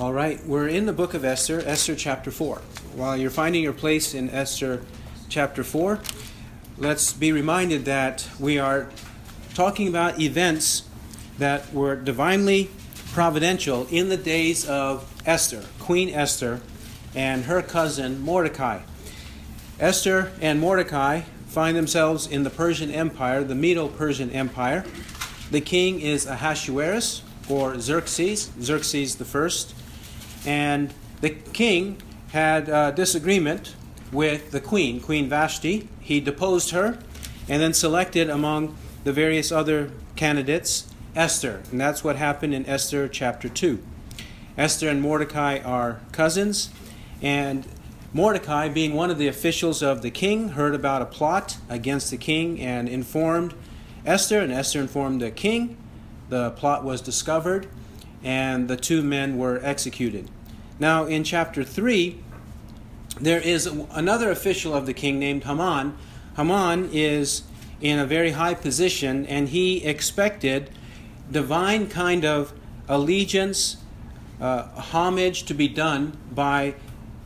All right, we're in the book of Esther, Esther chapter 4. While you're finding your place in Esther chapter 4, let's be reminded that we are talking about events that were divinely providential in the days of Esther, Queen Esther, and her cousin Mordecai. Esther and Mordecai find themselves in the Persian Empire, the Medo Persian Empire. The king is Ahasuerus or Xerxes, Xerxes the first, and the king had a disagreement with the queen, Queen Vashti. He deposed her and then selected among the various other candidates Esther, and that's what happened in Esther chapter 2. Esther and Mordecai are cousins, and Mordecai, being one of the officials of the king, heard about a plot against the king and informed Esther, and Esther informed the king. The plot was discovered, and the two men were executed. Now, in chapter 3, there is another official of the king named Haman. Haman is in a very high position, and he expected divine kind of allegiance, uh, homage to be done by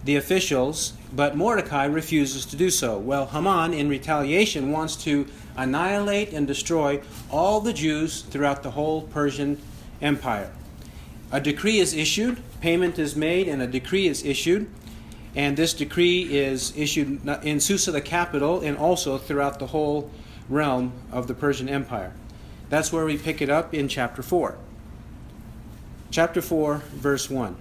the officials, but Mordecai refuses to do so. Well, Haman, in retaliation, wants to annihilate and destroy all the Jews throughout the whole Persian Empire. A decree is issued, payment is made, and a decree is issued. And this decree is issued in Susa, the capital, and also throughout the whole realm of the Persian Empire. That's where we pick it up in chapter 4. Chapter 4, verse 1.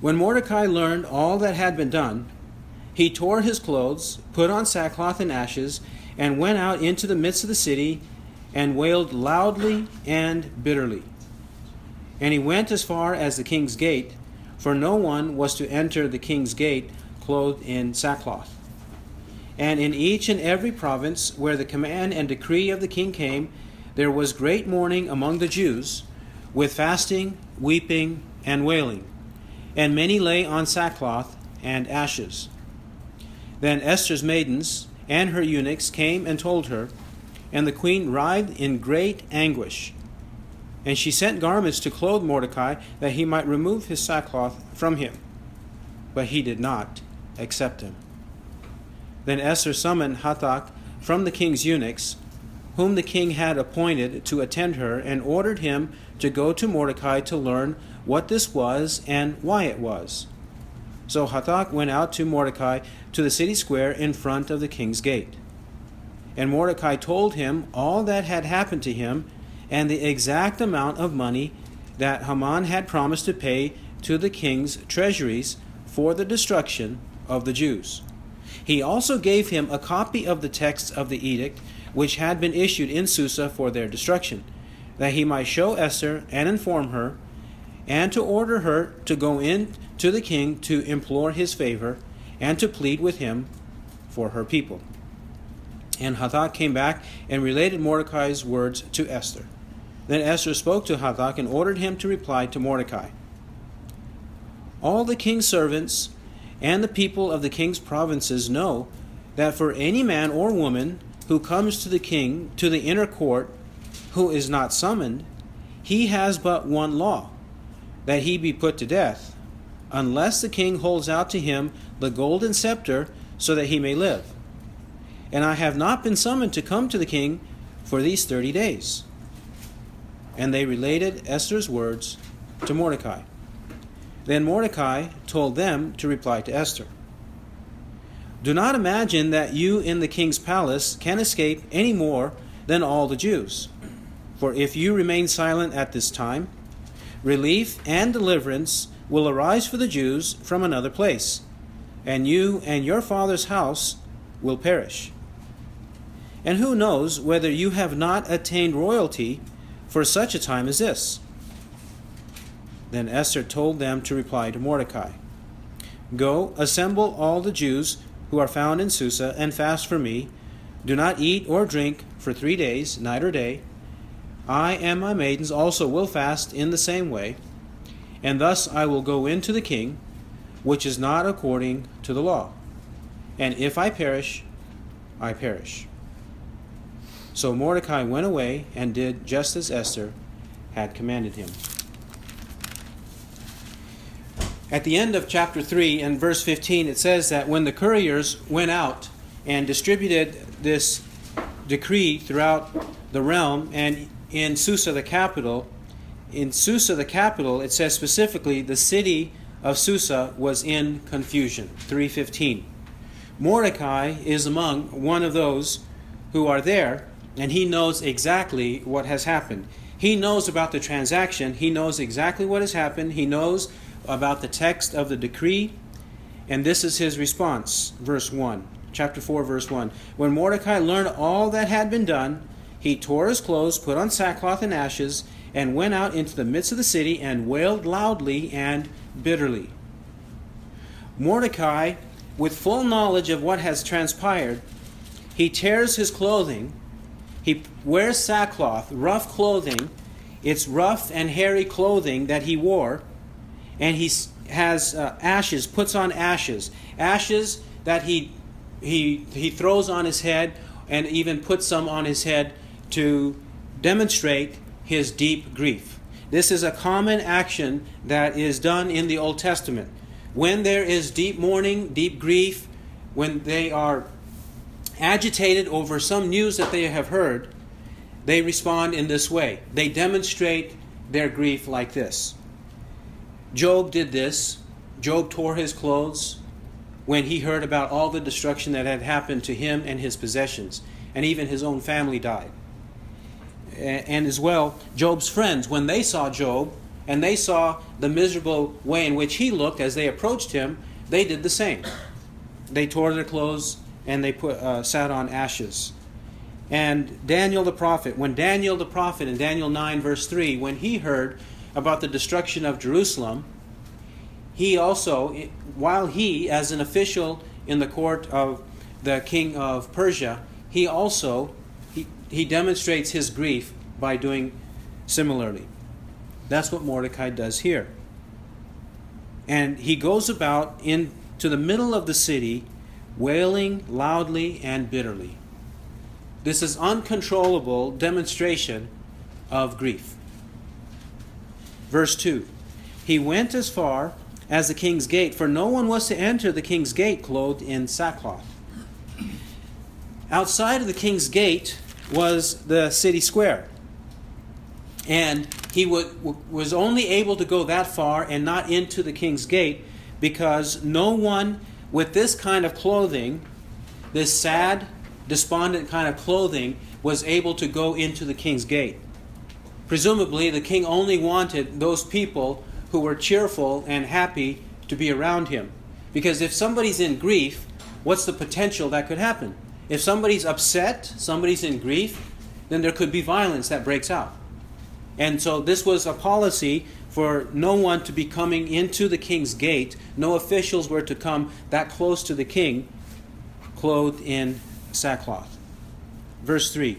When Mordecai learned all that had been done, he tore his clothes, put on sackcloth and ashes, and went out into the midst of the city and wailed loudly and bitterly. And he went as far as the king's gate, for no one was to enter the king's gate clothed in sackcloth. And in each and every province where the command and decree of the king came, there was great mourning among the Jews, with fasting, weeping, and wailing. And many lay on sackcloth and ashes. Then Esther's maidens and her eunuchs came and told her, and the queen writhed in great anguish. And she sent garments to clothe Mordecai, that he might remove his sackcloth from him. But he did not accept him. Then Esther summoned Hathach from the king's eunuchs, whom the king had appointed to attend her, and ordered him to go to Mordecai to learn what this was and why it was. So Hathach went out to Mordecai to the city square in front of the king's gate. And Mordecai told him all that had happened to him and the exact amount of money that Haman had promised to pay to the king's treasuries for the destruction of the Jews. He also gave him a copy of the text of the edict which had been issued in Susa for their destruction, that he might show Esther and inform her, and to order her to go in to the king to implore his favor and to plead with him for her people. And Hathach came back and related Mordecai's words to Esther. Then Esther spoke to Hathach and ordered him to reply to Mordecai. All the king's servants and the people of the king's provinces know that for any man or woman who comes to the king to the inner court who is not summoned, he has but one law that he be put to death, unless the king holds out to him the golden scepter so that he may live. And I have not been summoned to come to the king for these thirty days and they related Esther's words to Mordecai. Then Mordecai told them to reply to Esther. Do not imagine that you in the king's palace can escape any more than all the Jews. For if you remain silent at this time, relief and deliverance will arise for the Jews from another place, and you and your father's house will perish. And who knows whether you have not attained royalty for such a time as this. Then Esther told them to reply to Mordecai Go, assemble all the Jews who are found in Susa, and fast for me. Do not eat or drink for three days, night or day. I and my maidens also will fast in the same way, and thus I will go in to the king, which is not according to the law. And if I perish, I perish. So Mordecai went away and did just as Esther had commanded him. At the end of chapter 3 and verse 15, it says that when the couriers went out and distributed this decree throughout the realm and in Susa, the capital, in Susa, the capital, it says specifically the city of Susa was in confusion. 315. Mordecai is among one of those who are there, and he knows exactly what has happened. He knows about the transaction, he knows exactly what has happened, he knows about the text of the decree, and this is his response. Verse 1, chapter 4, verse 1. When Mordecai learned all that had been done, he tore his clothes, put on sackcloth and ashes, and went out into the midst of the city and wailed loudly and bitterly. Mordecai, with full knowledge of what has transpired, he tears his clothing. He wears sackcloth, rough clothing. It's rough and hairy clothing that he wore and he has uh, ashes, puts on ashes, ashes that he he he throws on his head, and even puts some on his head to demonstrate his deep grief. This is a common action that is done in the Old Testament. When there is deep mourning, deep grief, when they are agitated over some news that they have heard, they respond in this way. They demonstrate their grief like this. Job did this. Job tore his clothes when he heard about all the destruction that had happened to him and his possessions, and even his own family died. And as well, Job's friends, when they saw Job and they saw the miserable way in which he looked as they approached him, they did the same. They tore their clothes and they put, uh, sat on ashes. And Daniel the prophet, when Daniel the prophet in Daniel 9, verse 3, when he heard about the destruction of Jerusalem, he also, while he, as an official in the court of the king of Persia, he also he, he demonstrates his grief by doing similarly. That's what Mordecai does here. And he goes about into the middle of the city, wailing loudly and bitterly. This is uncontrollable demonstration of grief. Verse 2 He went as far as the king's gate, for no one was to enter the king's gate clothed in sackcloth. Outside of the king's gate was the city square. And he was only able to go that far and not into the king's gate because no one with this kind of clothing, this sad, despondent kind of clothing, was able to go into the king's gate. Presumably, the king only wanted those people who were cheerful and happy to be around him. Because if somebody's in grief, what's the potential that could happen? If somebody's upset, somebody's in grief, then there could be violence that breaks out. And so this was a policy for no one to be coming into the king's gate. No officials were to come that close to the king clothed in sackcloth. Verse 3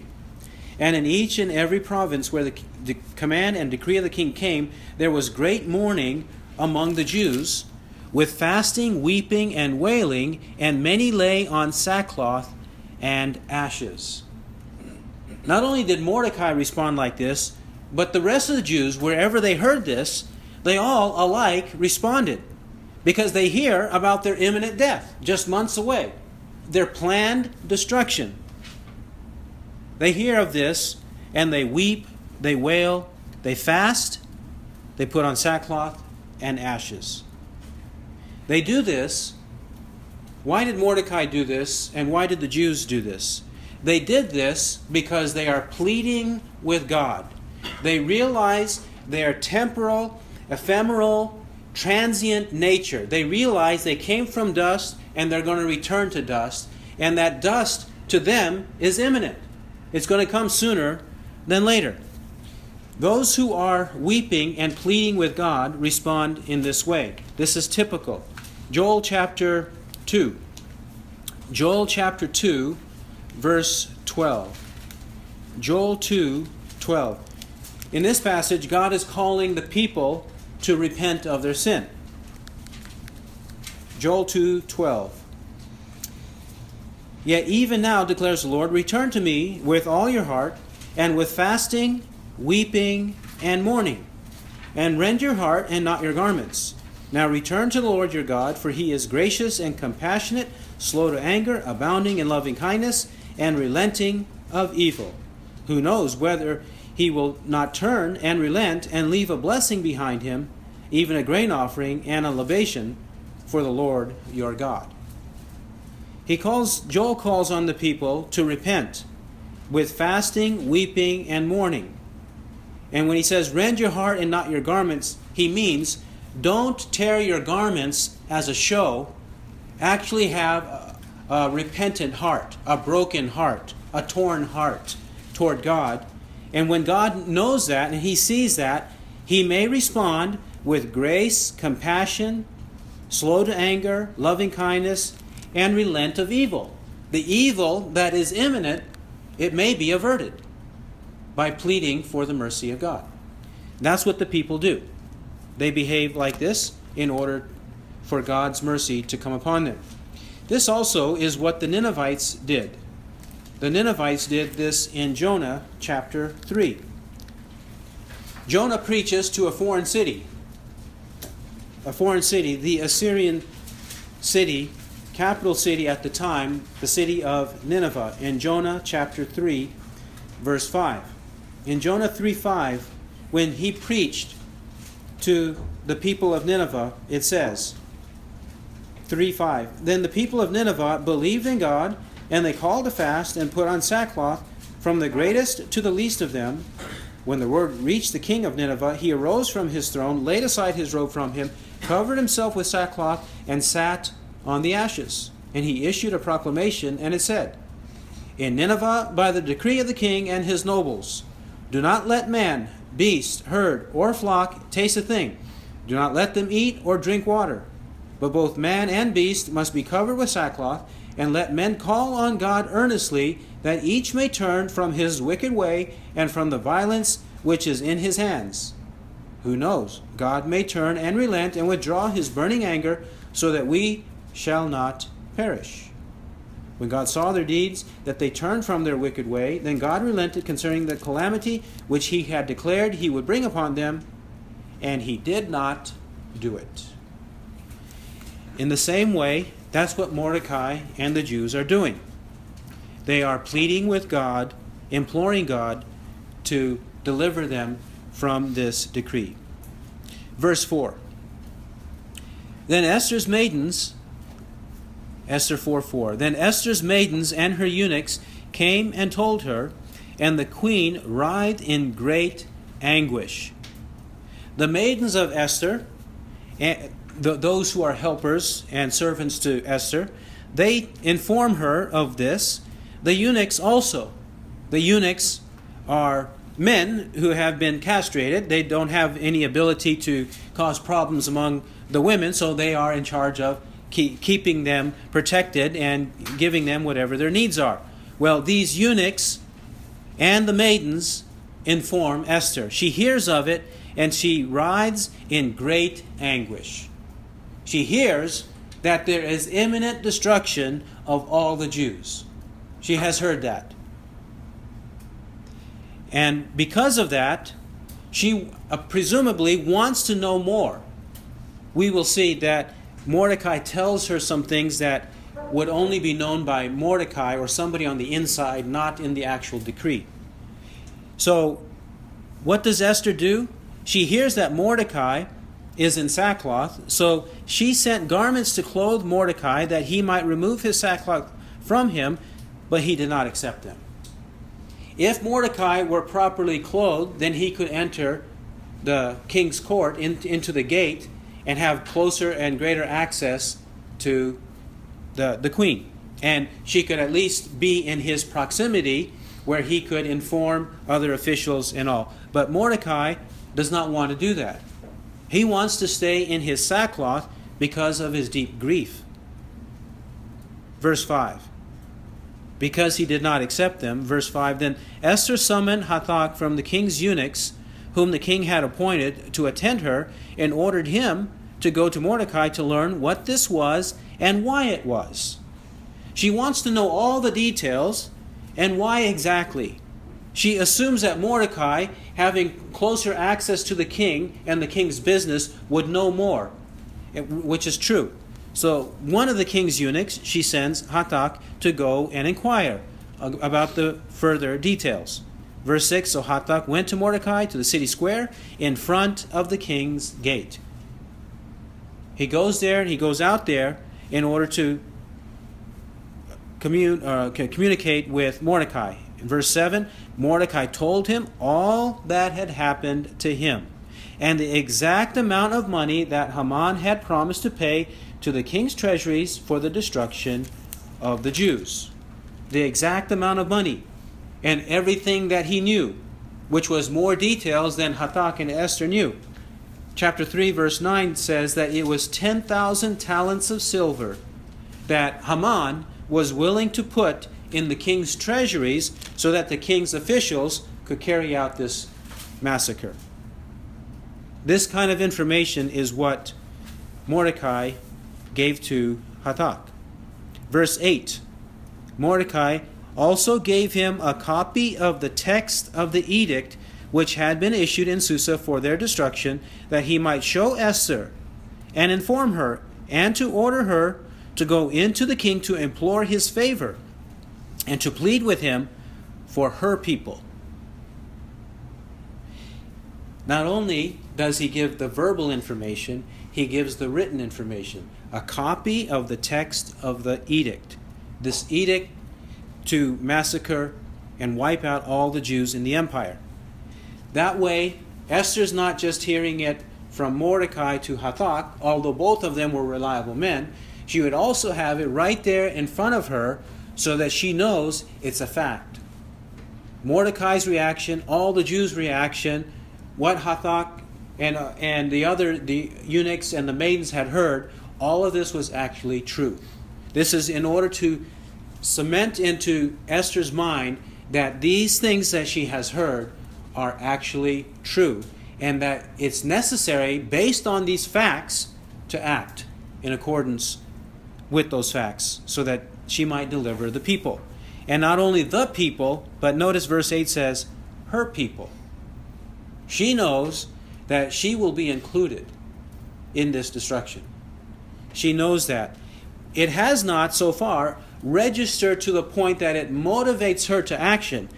And in each and every province where the the command and decree of the king came, there was great mourning among the Jews, with fasting, weeping, and wailing, and many lay on sackcloth and ashes. Not only did Mordecai respond like this, but the rest of the Jews, wherever they heard this, they all alike responded because they hear about their imminent death just months away, their planned destruction. They hear of this and they weep they wail, they fast, they put on sackcloth and ashes. They do this. Why did Mordecai do this, and why did the Jews do this? They did this because they are pleading with God. They realize their temporal, ephemeral, transient nature. They realize they came from dust and they're going to return to dust, and that dust to them is imminent. It's going to come sooner than later. Those who are weeping and pleading with God respond in this way. This is typical. Joel chapter 2. Joel chapter 2, verse 12. Joel 2, 12. In this passage, God is calling the people to repent of their sin. Joel 2, 12. Yet even now, declares the Lord, return to me with all your heart, and with fasting weeping, and mourning. And rend your heart and not your garments. Now return to the Lord your God, for he is gracious and compassionate, slow to anger, abounding in loving kindness, and relenting of evil. Who knows whether he will not turn and relent and leave a blessing behind him, even a grain offering and a libation for the Lord your God. He calls Joel calls on the people to repent with fasting, weeping, and mourning. And when he says, Rend your heart and not your garments, he means don't tear your garments as a show. Actually, have a, a repentant heart, a broken heart, a torn heart toward God. And when God knows that and he sees that, he may respond with grace, compassion, slow to anger, loving kindness, and relent of evil. The evil that is imminent, it may be averted by pleading for the mercy of God. That's what the people do. They behave like this in order for God's mercy to come upon them. This also is what the Ninevites did. The Ninevites did this in Jonah chapter 3. Jonah preaches to a foreign city. A foreign city, the Assyrian city, capital city at the time, the city of Nineveh, in Jonah chapter 3, verse 5 in Jonah 3 5, when he preached to the people of Nineveh, it says, 3 5, Then the people of Nineveh believed in God, and they called a fast and put on sackcloth from the greatest to the least of them. When the word reached the king of Nineveh, he arose from his throne, laid aside his robe from him, covered himself with sackcloth, and sat on the ashes. And he issued a proclamation, and it said, In Nineveh, by the decree of the king and his nobles, do not let man, beast, herd, or flock taste a thing. Do not let them eat or drink water. But both man and beast must be covered with sackcloth, and let men call on God earnestly, that each may turn from his wicked way and from the violence which is in his hands. Who knows? God may turn and relent and withdraw his burning anger, so that we shall not perish. When God saw their deeds, that they turned from their wicked way, then God relented concerning the calamity which he had declared he would bring upon them, and he did not do it. In the same way, that's what Mordecai and the Jews are doing. They are pleading with God, imploring God to deliver them from this decree. Verse 4 Then Esther's maidens Esther 4 4. Then Esther's maidens and her eunuchs came and told her, and the queen writhed in great anguish. The maidens of Esther, eh, and those who are helpers and servants to Esther, they inform her of this. The eunuchs also. The eunuchs are men who have been castrated. They don't have any ability to cause problems among the women, so they are in charge of keep, keeping them protected and giving them whatever their needs are. Well, these eunuchs and the maidens inform Esther. She hears of it and she rides in great anguish. She hears that there is imminent destruction of all the Jews. She has heard that. And because of that, she uh, presumably wants to know more. We will see that Mordecai tells her some things that would only be known by Mordecai or somebody on the inside, not in the actual decree. So, what does Esther do? She hears that Mordecai is in sackcloth, so she sent garments to clothe Mordecai that he might remove his sackcloth from him, but he did not accept them. If Mordecai were properly clothed, then he could enter the king's court in, into the gate and have closer and greater access to the, the queen. And she could at least be in his proximity where he could inform other officials and all. But Mordecai does not want to do that. He wants to stay in his sackcloth because of his deep grief. Verse 5. Because he did not accept them. Verse 5 Then Esther summoned Hathach from the king's eunuchs, whom the king had appointed to attend her, and ordered him to go to Mordecai to learn what this was and why it was. She wants to know all the details and why exactly. She assumes that Mordecai, having closer access to the king and the king's business, would know more. which is true. So one of the king's eunuchs, she sends Hathach to go and inquire about the further details. Verse 6 So Hathach went to Mordecai to the city square in front of the king's gate. He goes there, and he goes out there in order to uh, communicate with Mordecai. In verse 7, Mordecai told him all that had happened to him and the exact amount of money that Haman had promised to pay to the king's treasuries for the destruction of the Jews. The exact amount of money and everything that he knew, which was more details than Hathach and Esther knew. Chapter 3, verse 9 says that it was 10,000 talents of silver that Haman was willing to put in the king's treasuries so that the king's officials could carry out this massacre. This kind of information is what Mordecai gave to Hathach. Verse 8 Mordecai also gave him a copy of the text of the edict which had been issued in Susa for their destruction, that he might show Esther and inform her, and to order her to go into the king to implore his favor and to plead with him for her people. Not only does he give the verbal information, he gives the written information, a copy of the text of the edict. This edict to massacre and wipe out all the Jews in the empire. That way, Esther's not just hearing it from Mordecai to Hathach, although both of them were reliable men, she would also have it right there in front of her so that she knows it's a fact. Mordecai's reaction, all the Jews' reaction, what Hathach and, uh, and the other the eunuchs and the maidens had heard, all of this was actually true. This is in order to cement into Esther's mind that these things that she has heard are actually true and that it's necessary, based on these facts, to act in accordance with those facts so that she might deliver the people. And not only the people, but notice verse 8 says, her people. She knows that she will be included in this destruction. She knows that. It has not so far registered to the point that it motivates her to action.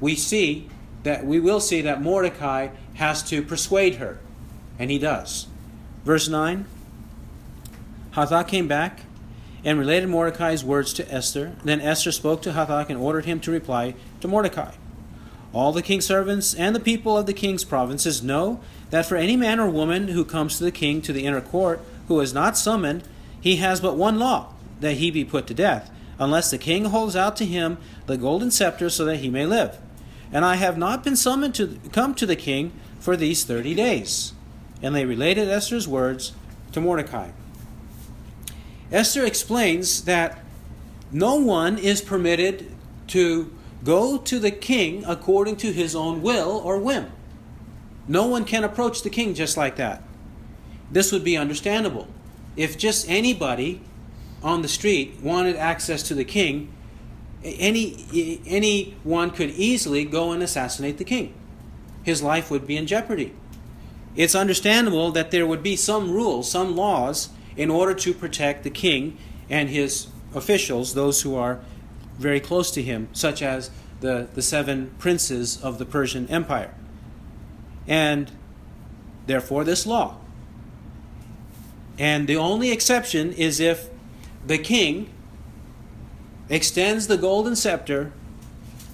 We see that we will see that Mordecai has to persuade her, and he does. Verse 9 Hathach came back and related Mordecai's words to Esther. Then Esther spoke to Hathach and ordered him to reply to Mordecai. All the king's servants and the people of the king's provinces know that for any man or woman who comes to the king to the inner court who is not summoned, he has but one law that he be put to death, unless the king holds out to him the golden scepter so that he may live. And I have not been summoned to come to the king for these thirty days. And they related Esther's words to Mordecai. Esther explains that no one is permitted to go to the king according to his own will or whim. No one can approach the king just like that. This would be understandable. If just anybody on the street wanted access to the king, any anyone could easily go and assassinate the king. His life would be in jeopardy. It's understandable that there would be some rules, some laws in order to protect the king and his officials, those who are very close to him, such as the, the seven princes of the Persian Empire. And therefore, this law. And the only exception is if the king extends the golden scepter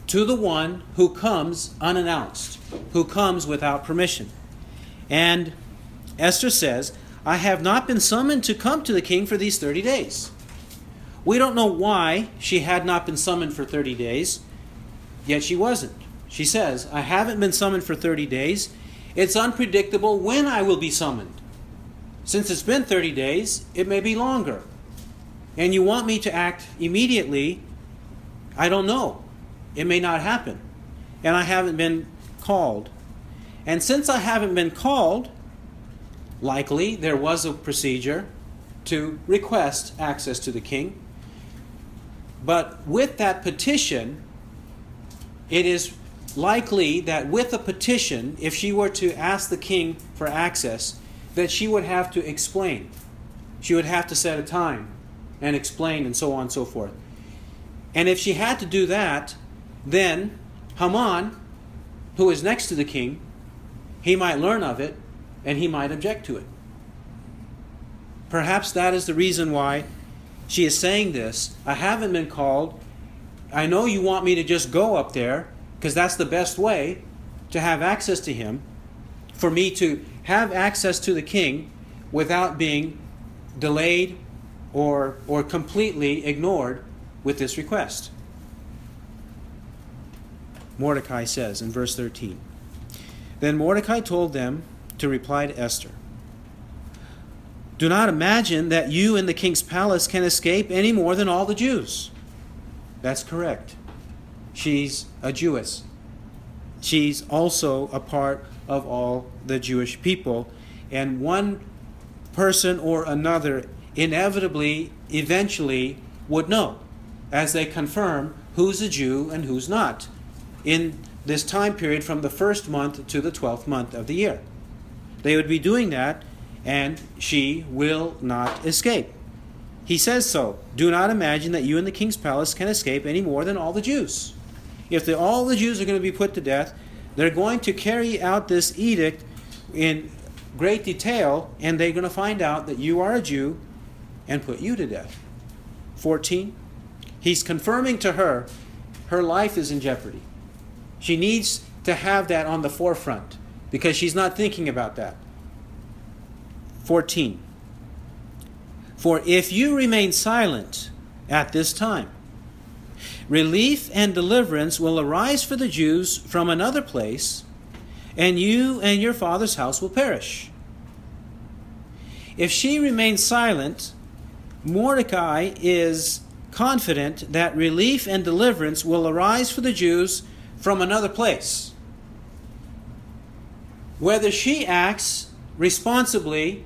to the one who comes unannounced, who comes without permission. And Esther says, I have not been summoned to come to the king for these 30 days. We don't know why she had not been summoned for 30 days, yet she wasn't. She says, I haven't been summoned for 30 days. It's unpredictable when I will be summoned. Since it's been 30 days, it may be longer. And you want me to act immediately, I don't know. It may not happen. And I haven't been called. And since I haven't been called, likely there was a procedure to request access to the king. But with that petition, it is likely that with a petition, if she were to ask the king for access, that she would have to explain she would have to set a time and explain and so on and so forth. And if she had to do that, then Haman, who is next to the king, he might learn of it and he might object to it. Perhaps that is the reason why she is saying this. I haven't been called. I know you want me to just go up there because that's the best way to have access to him, for me to have access to the king without being delayed or, or completely ignored with this request. Mordecai says in verse 13 Then Mordecai told them to reply to Esther Do not imagine that you in the king's palace can escape any more than all the Jews. That's correct. She's a Jewess. She's also a part of all the Jewish people. And one person or another inevitably, eventually, would know as they confirm who's a Jew and who's not in this time period from the first month to the twelfth month of the year. They would be doing that, and she will not escape. He says so. Do not imagine that you in the king's palace can escape any more than all the Jews. If the, all the Jews are going to be put to death, they're going to carry out this edict in great detail, and they're going to find out that you are a Jew and put you to death. 14. He's confirming to her her life is in jeopardy. She needs to have that on the forefront because she's not thinking about that. 14. For if you remain silent at this time, relief and deliverance will arise for the Jews from another place, and you and your father's house will perish. If she remains silent, Mordecai is confident that relief and deliverance will arise for the Jews from another place. Whether she acts responsibly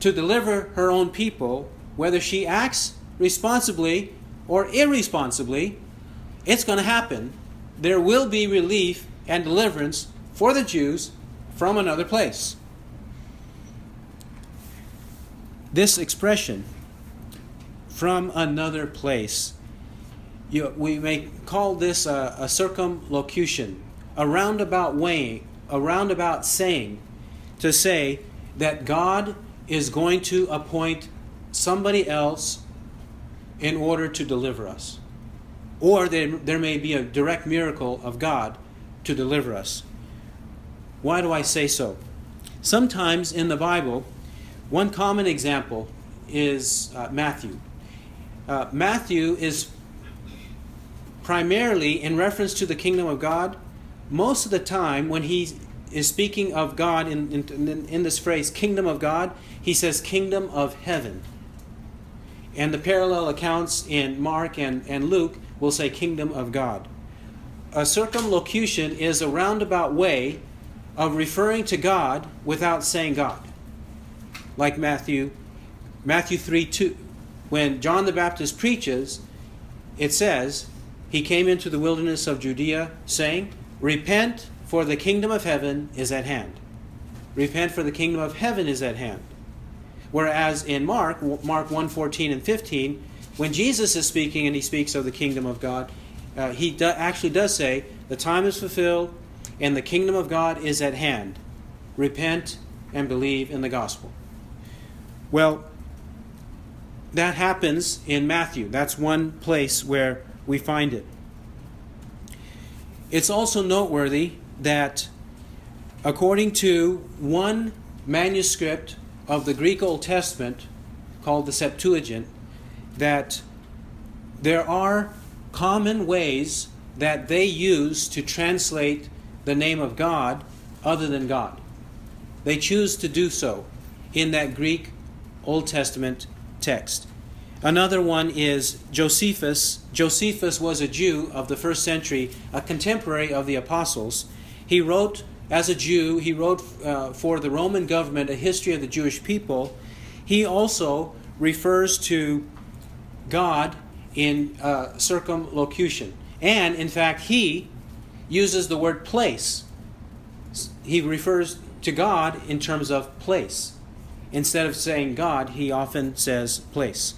to deliver her own people, whether she acts responsibly or irresponsibly, it's going to happen. There will be relief and deliverance for the Jews from another place. This expression, from another place, you, we may call this a, a circumlocution, a roundabout way, a roundabout saying to say that God is going to appoint somebody else in order to deliver us. Or there, there may be a direct miracle of God to deliver us. Why do I say so? Sometimes in the Bible, one common example is uh, Matthew. Uh, Matthew is primarily in reference to the kingdom of God. Most of the time, when he is speaking of God in, in, in this phrase, kingdom of God, he says kingdom of heaven. And the parallel accounts in Mark and, and Luke will say kingdom of God. A circumlocution is a roundabout way of referring to God without saying God. Like Matthew, Matthew 3 2. When John the Baptist preaches, it says, he came into the wilderness of Judea, saying, Repent, for the kingdom of heaven is at hand. Repent, for the kingdom of heaven is at hand. Whereas in Mark, Mark 1 14 and 15, when Jesus is speaking and he speaks of the kingdom of God, uh, he do, actually does say, The time is fulfilled and the kingdom of God is at hand. Repent and believe in the gospel. Well, that happens in Matthew. That's one place where we find it. It's also noteworthy that according to one manuscript of the Greek Old Testament called the Septuagint, that there are common ways that they use to translate the name of God other than God. They choose to do so in that Greek Old Testament text. Another one is Josephus. Josephus was a Jew of the first century, a contemporary of the apostles. He wrote, as a Jew, he wrote uh, for the Roman government a history of the Jewish people. He also refers to God in uh, circumlocution. And in fact, he uses the word place. He refers to God in terms of place. instead of saying God, he often says place.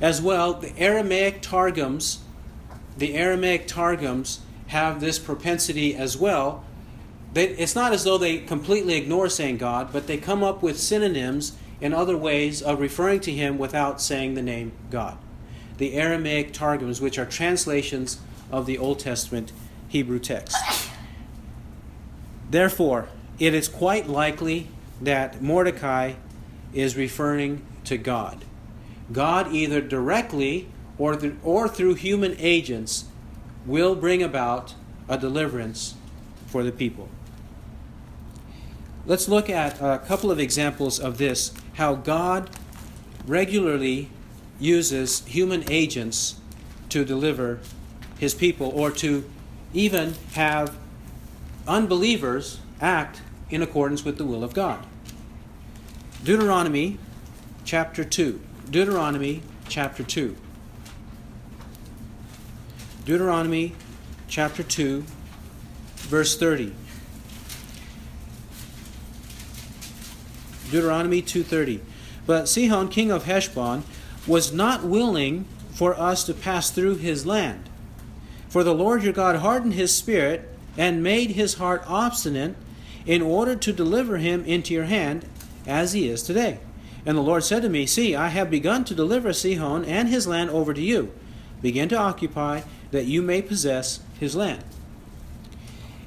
As well, the Aramaic Targums, the Aramaic Targums have this propensity as well. They, it's not as though they completely ignore saying God, but they come up with synonyms and other ways of referring to him without saying the name God. The Aramaic Targums, which are translations of the Old Testament Hebrew text. Therefore, it is quite likely that Mordecai is referring to God. God, either directly or, th- or through human agents, will bring about a deliverance for the people. Let's look at a couple of examples of this how God regularly uses human agents to deliver his people or to even have unbelievers act in accordance with the will of God. Deuteronomy chapter 2. Deuteronomy chapter 2. Deuteronomy chapter 2, verse 30. Deuteronomy 2:30. But Sihon, king of Heshbon, was not willing for us to pass through his land. For the Lord your God hardened his spirit and made his heart obstinate in order to deliver him into your hand as he is today. And the Lord said to me, See, I have begun to deliver Sihon and his land over to you. Begin to occupy, that you may possess his land.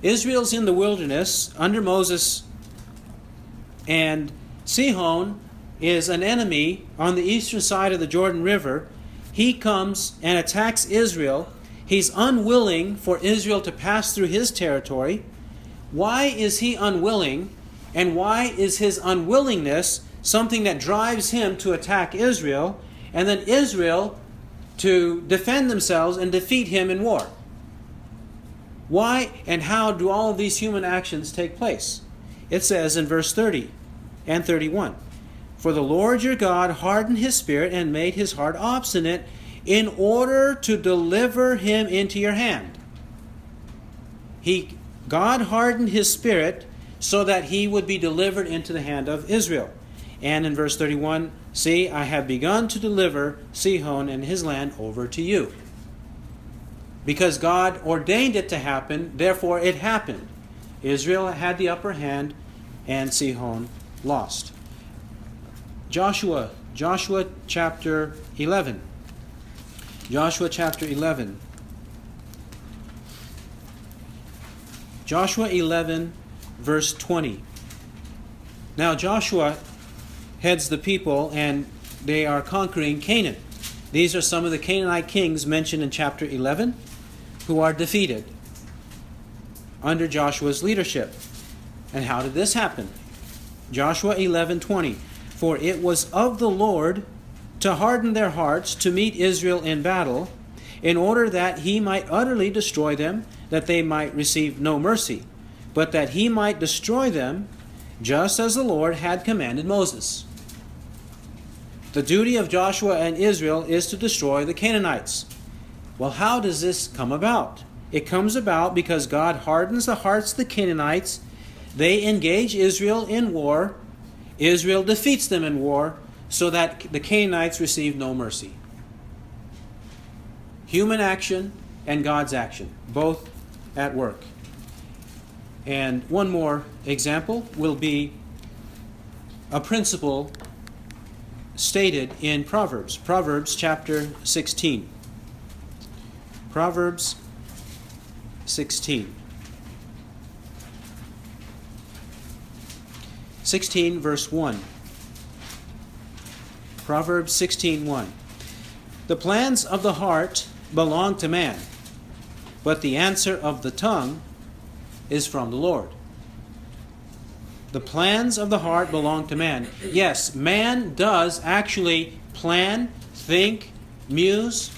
Israel's in the wilderness under Moses, and Sihon is an enemy on the eastern side of the Jordan River. He comes and attacks Israel. He's unwilling for Israel to pass through his territory. Why is he unwilling? And why is his unwillingness something that drives him to attack Israel and then Israel to defend themselves and defeat him in war? Why and how do all of these human actions take place? It says in verse 30 and 31 For the Lord your God hardened his spirit and made his heart obstinate in order to deliver him into your hand. He, God hardened his spirit so that he would be delivered into the hand of Israel. And in verse 31, see, I have begun to deliver Sihon and his land over to you. Because God ordained it to happen, therefore it happened. Israel had the upper hand, and Sihon lost. Joshua, Joshua chapter 11. Joshua chapter 11. Joshua 11, verse 20. Now Joshua heads the people, and they are conquering Canaan. These are some of the Canaanite kings mentioned in chapter 11 who are defeated under Joshua's leadership. And how did this happen? Joshua 11:20 For it was of the Lord to harden their hearts to meet Israel in battle in order that he might utterly destroy them that they might receive no mercy but that he might destroy them just as the Lord had commanded Moses. The duty of Joshua and Israel is to destroy the Canaanites. Well, how does this come about? It comes about because God hardens the hearts of the Canaanites. They engage Israel in war. Israel defeats them in war so that the Canaanites receive no mercy. Human action and God's action, both at work. And one more example will be a principle stated in Proverbs, Proverbs chapter 16. Proverbs 16. 16 verse 1. Proverbs 16:1. The plans of the heart belong to man, but the answer of the tongue is from the Lord. The plans of the heart belong to man. Yes, man does actually plan, think, muse.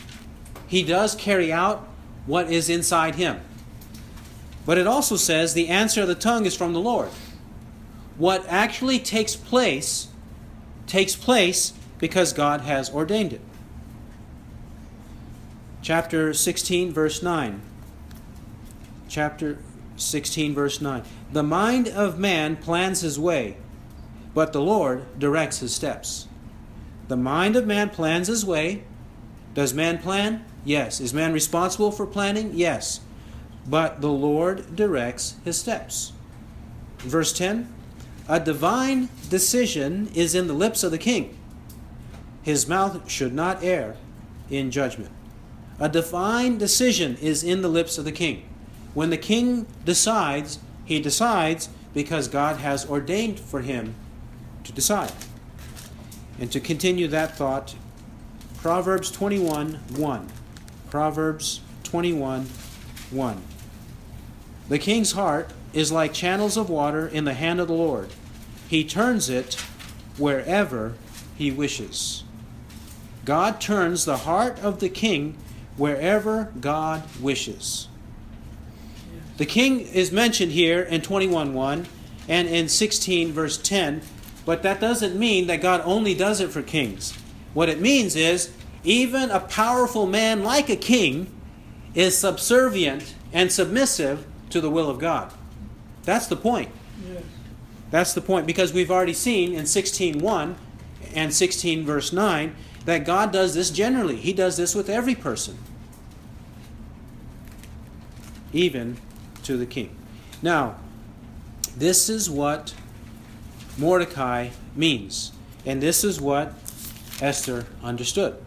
He does carry out what is inside him. But it also says the answer of the tongue is from the Lord. What actually takes place takes place because God has ordained it. Chapter 16, verse 9. Chapter 16, verse 9. The mind of man plans his way, but the Lord directs his steps. The mind of man plans his way. Does man plan? Yes. Is man responsible for planning? Yes. But the Lord directs his steps. Verse 10 A divine decision is in the lips of the king. His mouth should not err in judgment. A divine decision is in the lips of the king. When the king decides, he decides because God has ordained for him to decide. And to continue that thought, Proverbs 21 1. Proverbs 21 1. The king's heart is like channels of water in the hand of the Lord. He turns it wherever he wishes. God turns the heart of the king wherever God wishes. The king is mentioned here in 21:1 and in 16 verse 10, but that doesn't mean that God only does it for kings. What it means is even a powerful man like a king is subservient and submissive to the will of God. That's the point. Yes. That's the point because we've already seen in 16:1 and 16 verse 9 that God does this generally. He does this with every person. Even to the king. Now, this is what Mordecai means. And this is what Esther understood.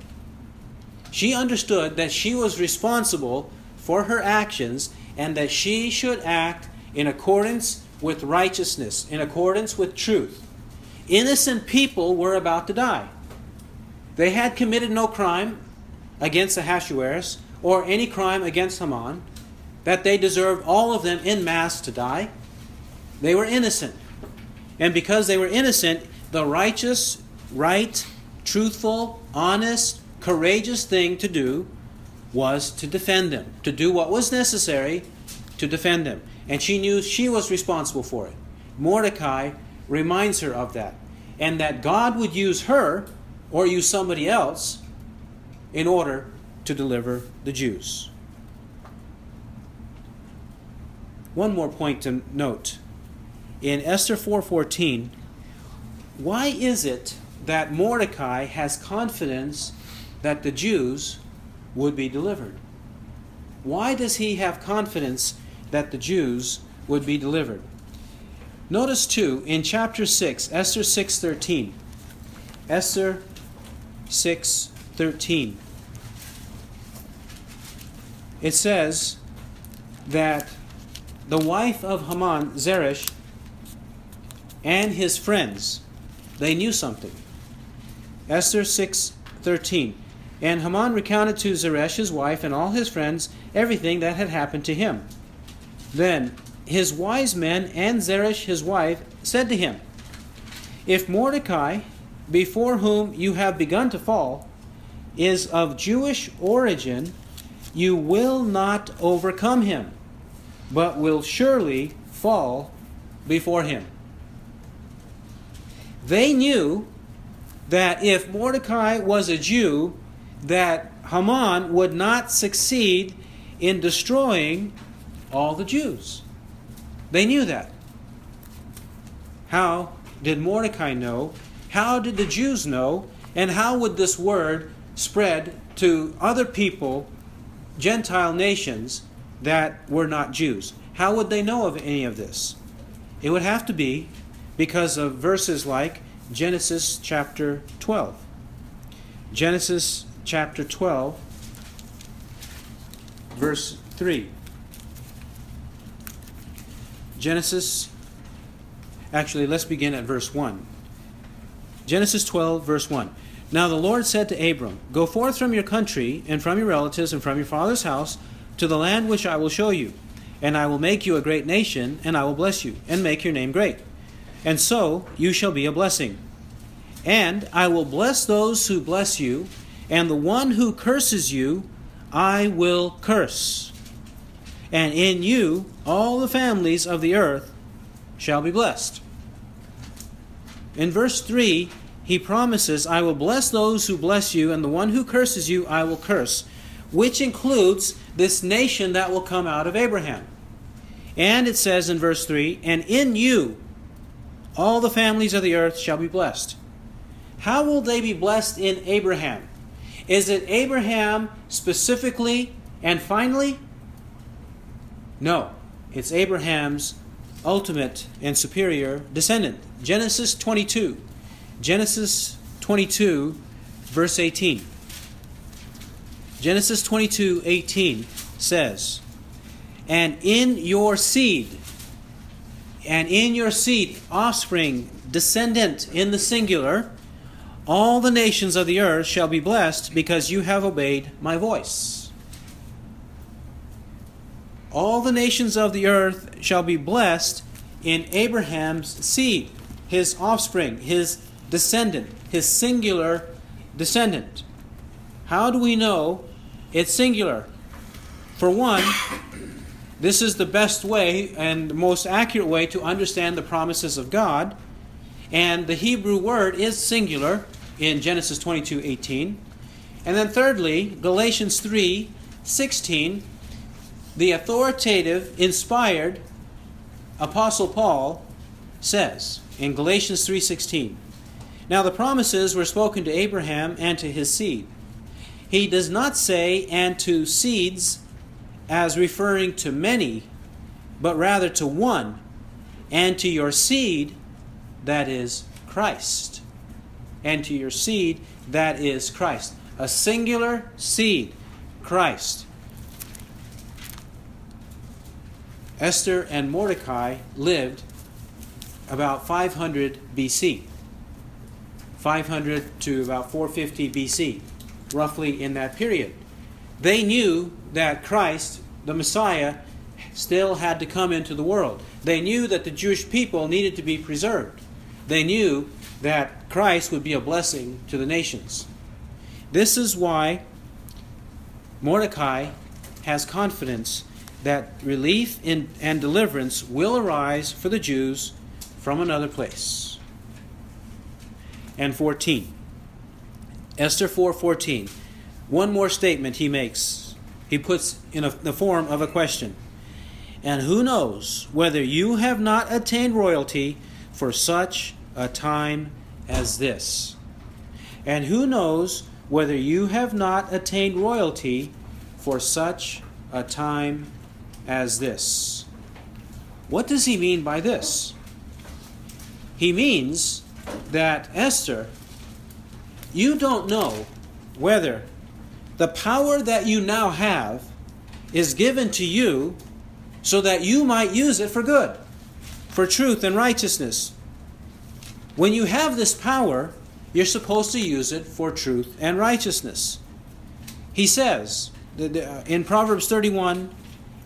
She understood that she was responsible for her actions and that she should act in accordance with righteousness, in accordance with truth. Innocent people were about to die. They had committed no crime against Ahasuerus or any crime against Haman, that they deserved all of them in mass to die. They were innocent. And because they were innocent, the righteous, right, truthful, honest, courageous thing to do was to defend them, to do what was necessary to defend them. And she knew she was responsible for it. Mordecai reminds her of that. And that God would use her or use somebody else in order to deliver the Jews. One more point to note. In Esther 4:14, why is it that Mordecai has confidence that the Jews would be delivered? Why does he have confidence that the Jews would be delivered? Notice too in chapter 6, Esther 6:13. Esther 6:13. It says that the wife of Haman, Zeresh, and his friends, they knew something. Esther 6:13. And Haman recounted to Zeresh his wife and all his friends everything that had happened to him. Then his wise men and Zeresh his wife said to him, If Mordecai, before whom you have begun to fall, is of Jewish origin, you will not overcome him but will surely fall before him. They knew that if Mordecai was a Jew, that Haman would not succeed in destroying all the Jews. They knew that. How did Mordecai know? How did the Jews know? And how would this word spread to other people, Gentile nations, that were not Jews. How would they know of any of this? It would have to be because of verses like Genesis chapter 12. Genesis chapter 12, verse 3. Genesis, actually, let's begin at verse 1. Genesis 12, verse 1. Now the Lord said to Abram, Go forth from your country, and from your relatives, and from your father's house to the land which I will show you. And I will make you a great nation, and I will bless you, and make your name great. And so you shall be a blessing. And I will bless those who bless you, and the one who curses you, I will curse. And in you all the families of the earth shall be blessed. In verse 3, he promises, I will bless those who bless you, and the one who curses you, I will curse which includes this nation that will come out of Abraham. And it says in verse 3 And in you all the families of the earth shall be blessed. How will they be blessed in Abraham? Is it Abraham specifically and finally? No, it's Abraham's ultimate and superior descendant. Genesis 22. Genesis 22, verse 18. Genesis 22, 18 says, And in your seed, and in your seed, offspring, descendant in the singular, all the nations of the earth shall be blessed because you have obeyed my voice. All the nations of the earth shall be blessed in Abraham's seed, his offspring, his descendant, his singular descendant. How do we know it's singular? For one, this is the best way and the most accurate way to understand the promises of God. And the Hebrew word is singular in Genesis 22 18. And then thirdly, Galatians 3 16, the authoritative, inspired Apostle Paul says in Galatians 3:16, Now the promises were spoken to Abraham and to his seed. He does not say and to seeds as referring to many, but rather to one, and to your seed, that is Christ. And to your seed, that is Christ. A singular seed, Christ. Esther and Mordecai lived about 500 BC. 500 to about 450 BC, roughly in that period. They knew that Christ, the Messiah, still had to come into the world. They knew that the Jewish people needed to be preserved. They knew that Christ would be a blessing to the nations. This is why Mordecai has confidence that relief in, and deliverance will arise for the Jews from another place. And 14. Esther 4:14. One more statement he makes. He puts in a, the form of a question. And who knows whether you have not attained royalty for such a time as this? And who knows whether you have not attained royalty for such a time as this? What does he mean by this? He means that Esther, you don't know whether the power that you now have is given to you so that you might use it for good, for truth and righteousness. When you have this power, you're supposed to use it for truth and righteousness. He says uh, in Proverbs 31,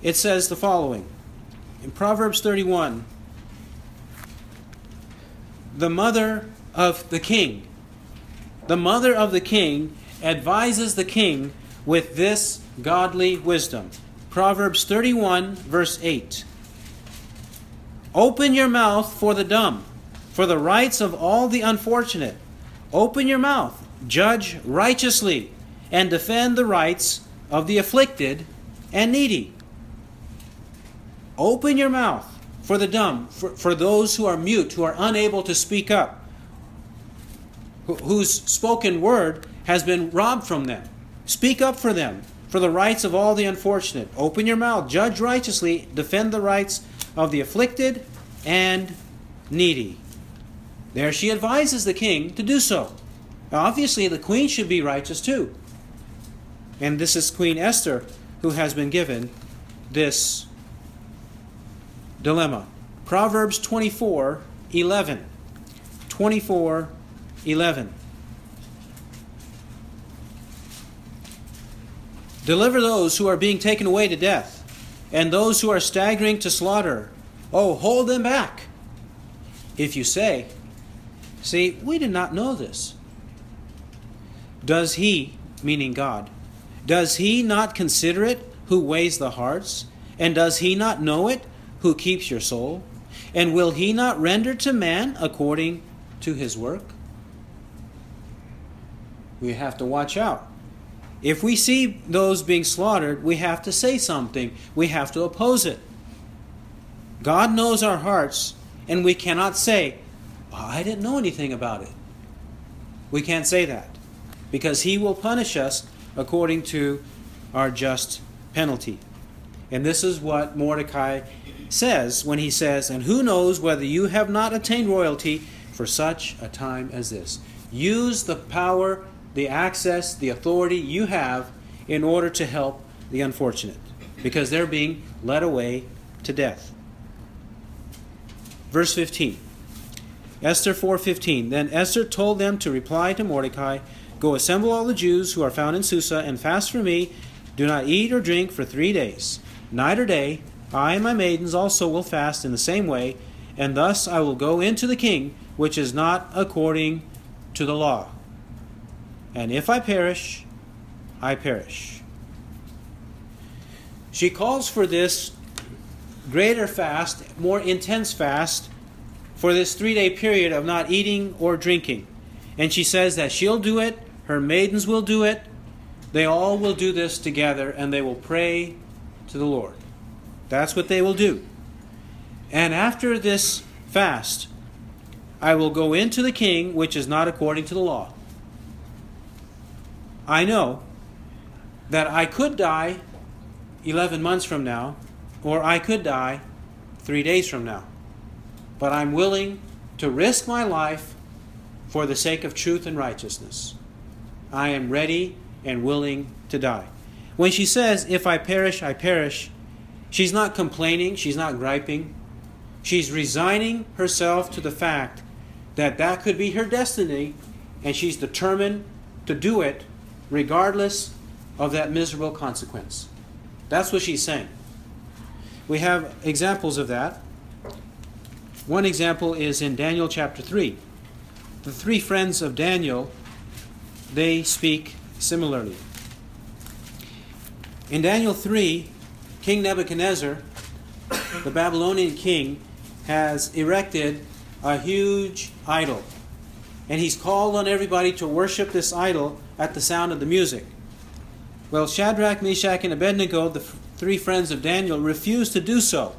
it says the following. In Proverbs 31, the mother of the king, the mother of the king advises the king with this godly wisdom. Proverbs 31, verse 8. Open your mouth for the dumb, for the rights of all the unfortunate. Open your mouth, judge righteously, and defend the rights of the afflicted and needy. Open your mouth for the dumb, for, for those who are mute, who are unable to speak up, whose spoken word has been robbed from them. Speak up for them, for the rights of all the unfortunate. Open your mouth, judge righteously, defend the rights of the afflicted and needy. There she advises the king to do so. Now, obviously, the queen should be righteous too. And this is Queen Esther who has been given this dilemma. Proverbs 24 11. 24 11. Deliver those who are being taken away to death, and those who are staggering to slaughter. Oh, hold them back. If you say, See, we did not know this. Does he, meaning God, does he not consider it who weighs the hearts? And does he not know it who keeps your soul? And will he not render to man according to his work? We have to watch out. If we see those being slaughtered, we have to say something. We have to oppose it. God knows our hearts, and we cannot say, I didn't know anything about it. We can't say that because he will punish us according to our just penalty. And this is what Mordecai says when he says, And who knows whether you have not attained royalty for such a time as this? Use the power, the access, the authority you have in order to help the unfortunate because they're being led away to death. Verse 15. Esther 4:15 Then Esther told them to reply to Mordecai, Go assemble all the Jews who are found in Susa and fast for me. Do not eat or drink for 3 days. Night or day, I and my maidens also will fast in the same way, and thus I will go into the king, which is not according to the law. And if I perish, I perish. She calls for this greater fast, more intense fast, for this three day period of not eating or drinking. And she says that she'll do it, her maidens will do it, they all will do this together, and they will pray to the Lord. That's what they will do. And after this fast, I will go into the king, which is not according to the law. I know that I could die 11 months from now, or I could die three days from now. But I'm willing to risk my life for the sake of truth and righteousness. I am ready and willing to die. When she says, If I perish, I perish, she's not complaining, she's not griping. She's resigning herself to the fact that that could be her destiny, and she's determined to do it regardless of that miserable consequence. That's what she's saying. We have examples of that. One example is in Daniel chapter 3. The three friends of Daniel, they speak similarly. In Daniel 3, King Nebuchadnezzar, the Babylonian king, has erected a huge idol. And he's called on everybody to worship this idol at the sound of the music. Well, Shadrach, Meshach, and Abednego, the three friends of Daniel, refuse to do so.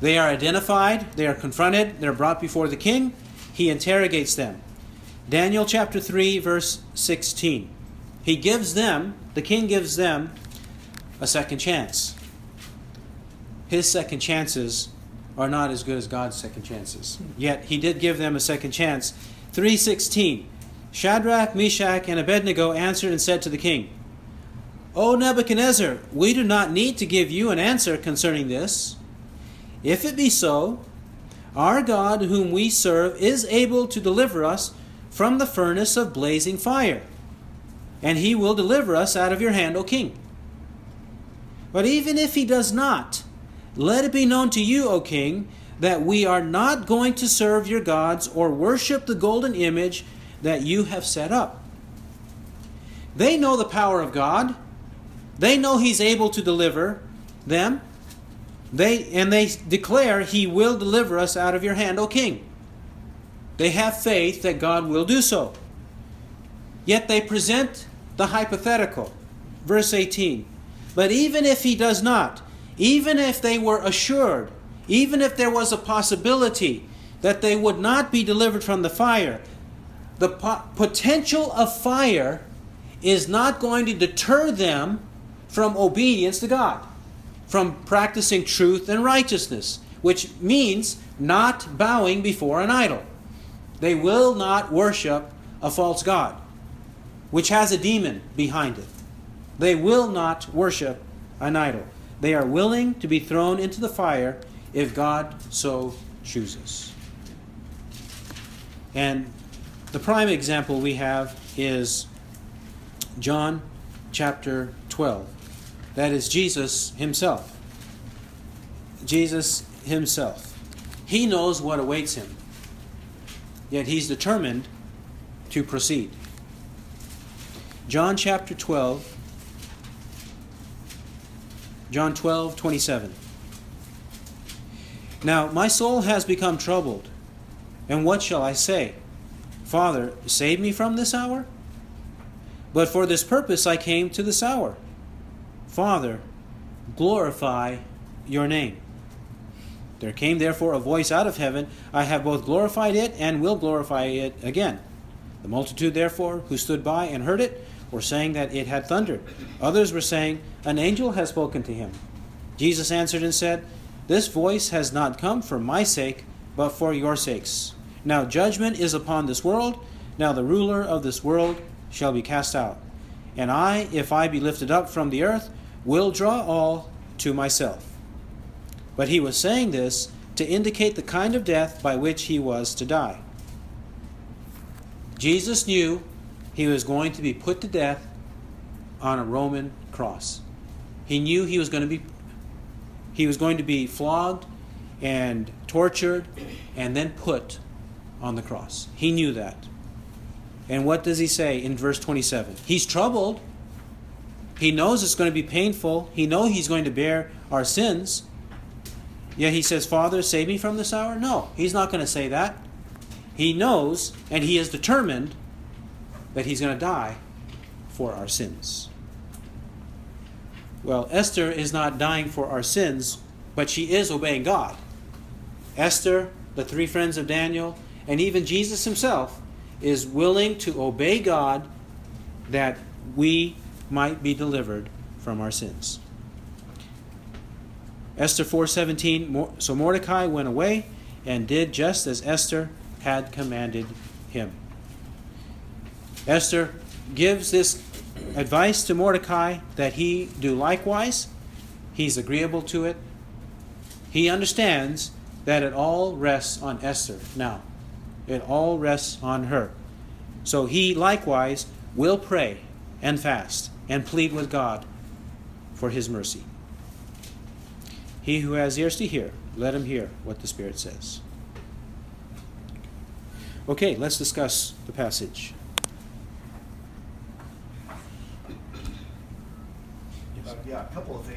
They are identified, they are confronted, they're brought before the king. He interrogates them. Daniel chapter 3, verse 16. He gives them, the king gives them, a second chance. His second chances are not as good as God's second chances. Yet he did give them a second chance. 316. Shadrach, Meshach, and Abednego answered and said to the king, O Nebuchadnezzar, we do not need to give you an answer concerning this. If it be so, our God, whom we serve, is able to deliver us from the furnace of blazing fire, and he will deliver us out of your hand, O king. But even if he does not, let it be known to you, O king, that we are not going to serve your gods or worship the golden image that you have set up. They know the power of God. They know he's able to deliver them. They and they declare he will deliver us out of your hand, O king. They have faith that God will do so. Yet they present the hypothetical. Verse 18. But even if he does not, even if they were assured, even if there was a possibility that they would not be delivered from the fire, the potential of fire is not going to deter them from obedience to God, from practicing truth and righteousness, which means not bowing before an idol. They will not worship a false God, which has a demon behind it. They will not worship an idol. They are willing to be thrown into the fire if God so chooses. And the prime example we have is John chapter 12. That is Jesus himself. Jesus himself. He knows what awaits him, yet he's determined to proceed. John chapter 12, John 12, 27. Now my soul has become troubled, and what shall I say? Father, save me from this hour? But for this purpose I came to this hour. Father, glorify your name. There came therefore a voice out of heaven I have both glorified it and will glorify it again. The multitude, therefore, who stood by and heard it, were saying that it had thundered. Others were saying, An angel has spoken to him. Jesus answered and said, This voice has not come for my sake, but for your sakes. Now judgment is upon this world. Now the ruler of this world shall be cast out. And I, if I be lifted up from the earth, will draw all to myself. But he was saying this to indicate the kind of death by which he was to die. Jesus knew he was going to be put to death on a Roman cross. He knew he was going to be he was going to be flogged and tortured and then put on the cross. He knew that. And what does he say in verse 27? He's troubled. He knows it's going to be painful. He knows he's going to bear our sins. Yet he says, Father, save me from this hour? No, he's not going to say that. He knows and he is determined that he's going to die for our sins. Well, Esther is not dying for our sins, but she is obeying God. Esther, the three friends of Daniel, and even Jesus himself is willing to obey God that we might be delivered from our sins. Esther 4:17 So Mordecai went away and did just as Esther had commanded him. Esther gives this advice to Mordecai that he do likewise. He's agreeable to it. He understands that it all rests on Esther now. It all rests on her. So he likewise will pray and fast and plead with God for his mercy. He who has ears to hear, let him hear what the Spirit says. Okay, let's discuss the passage. Uh, yeah, a couple of things.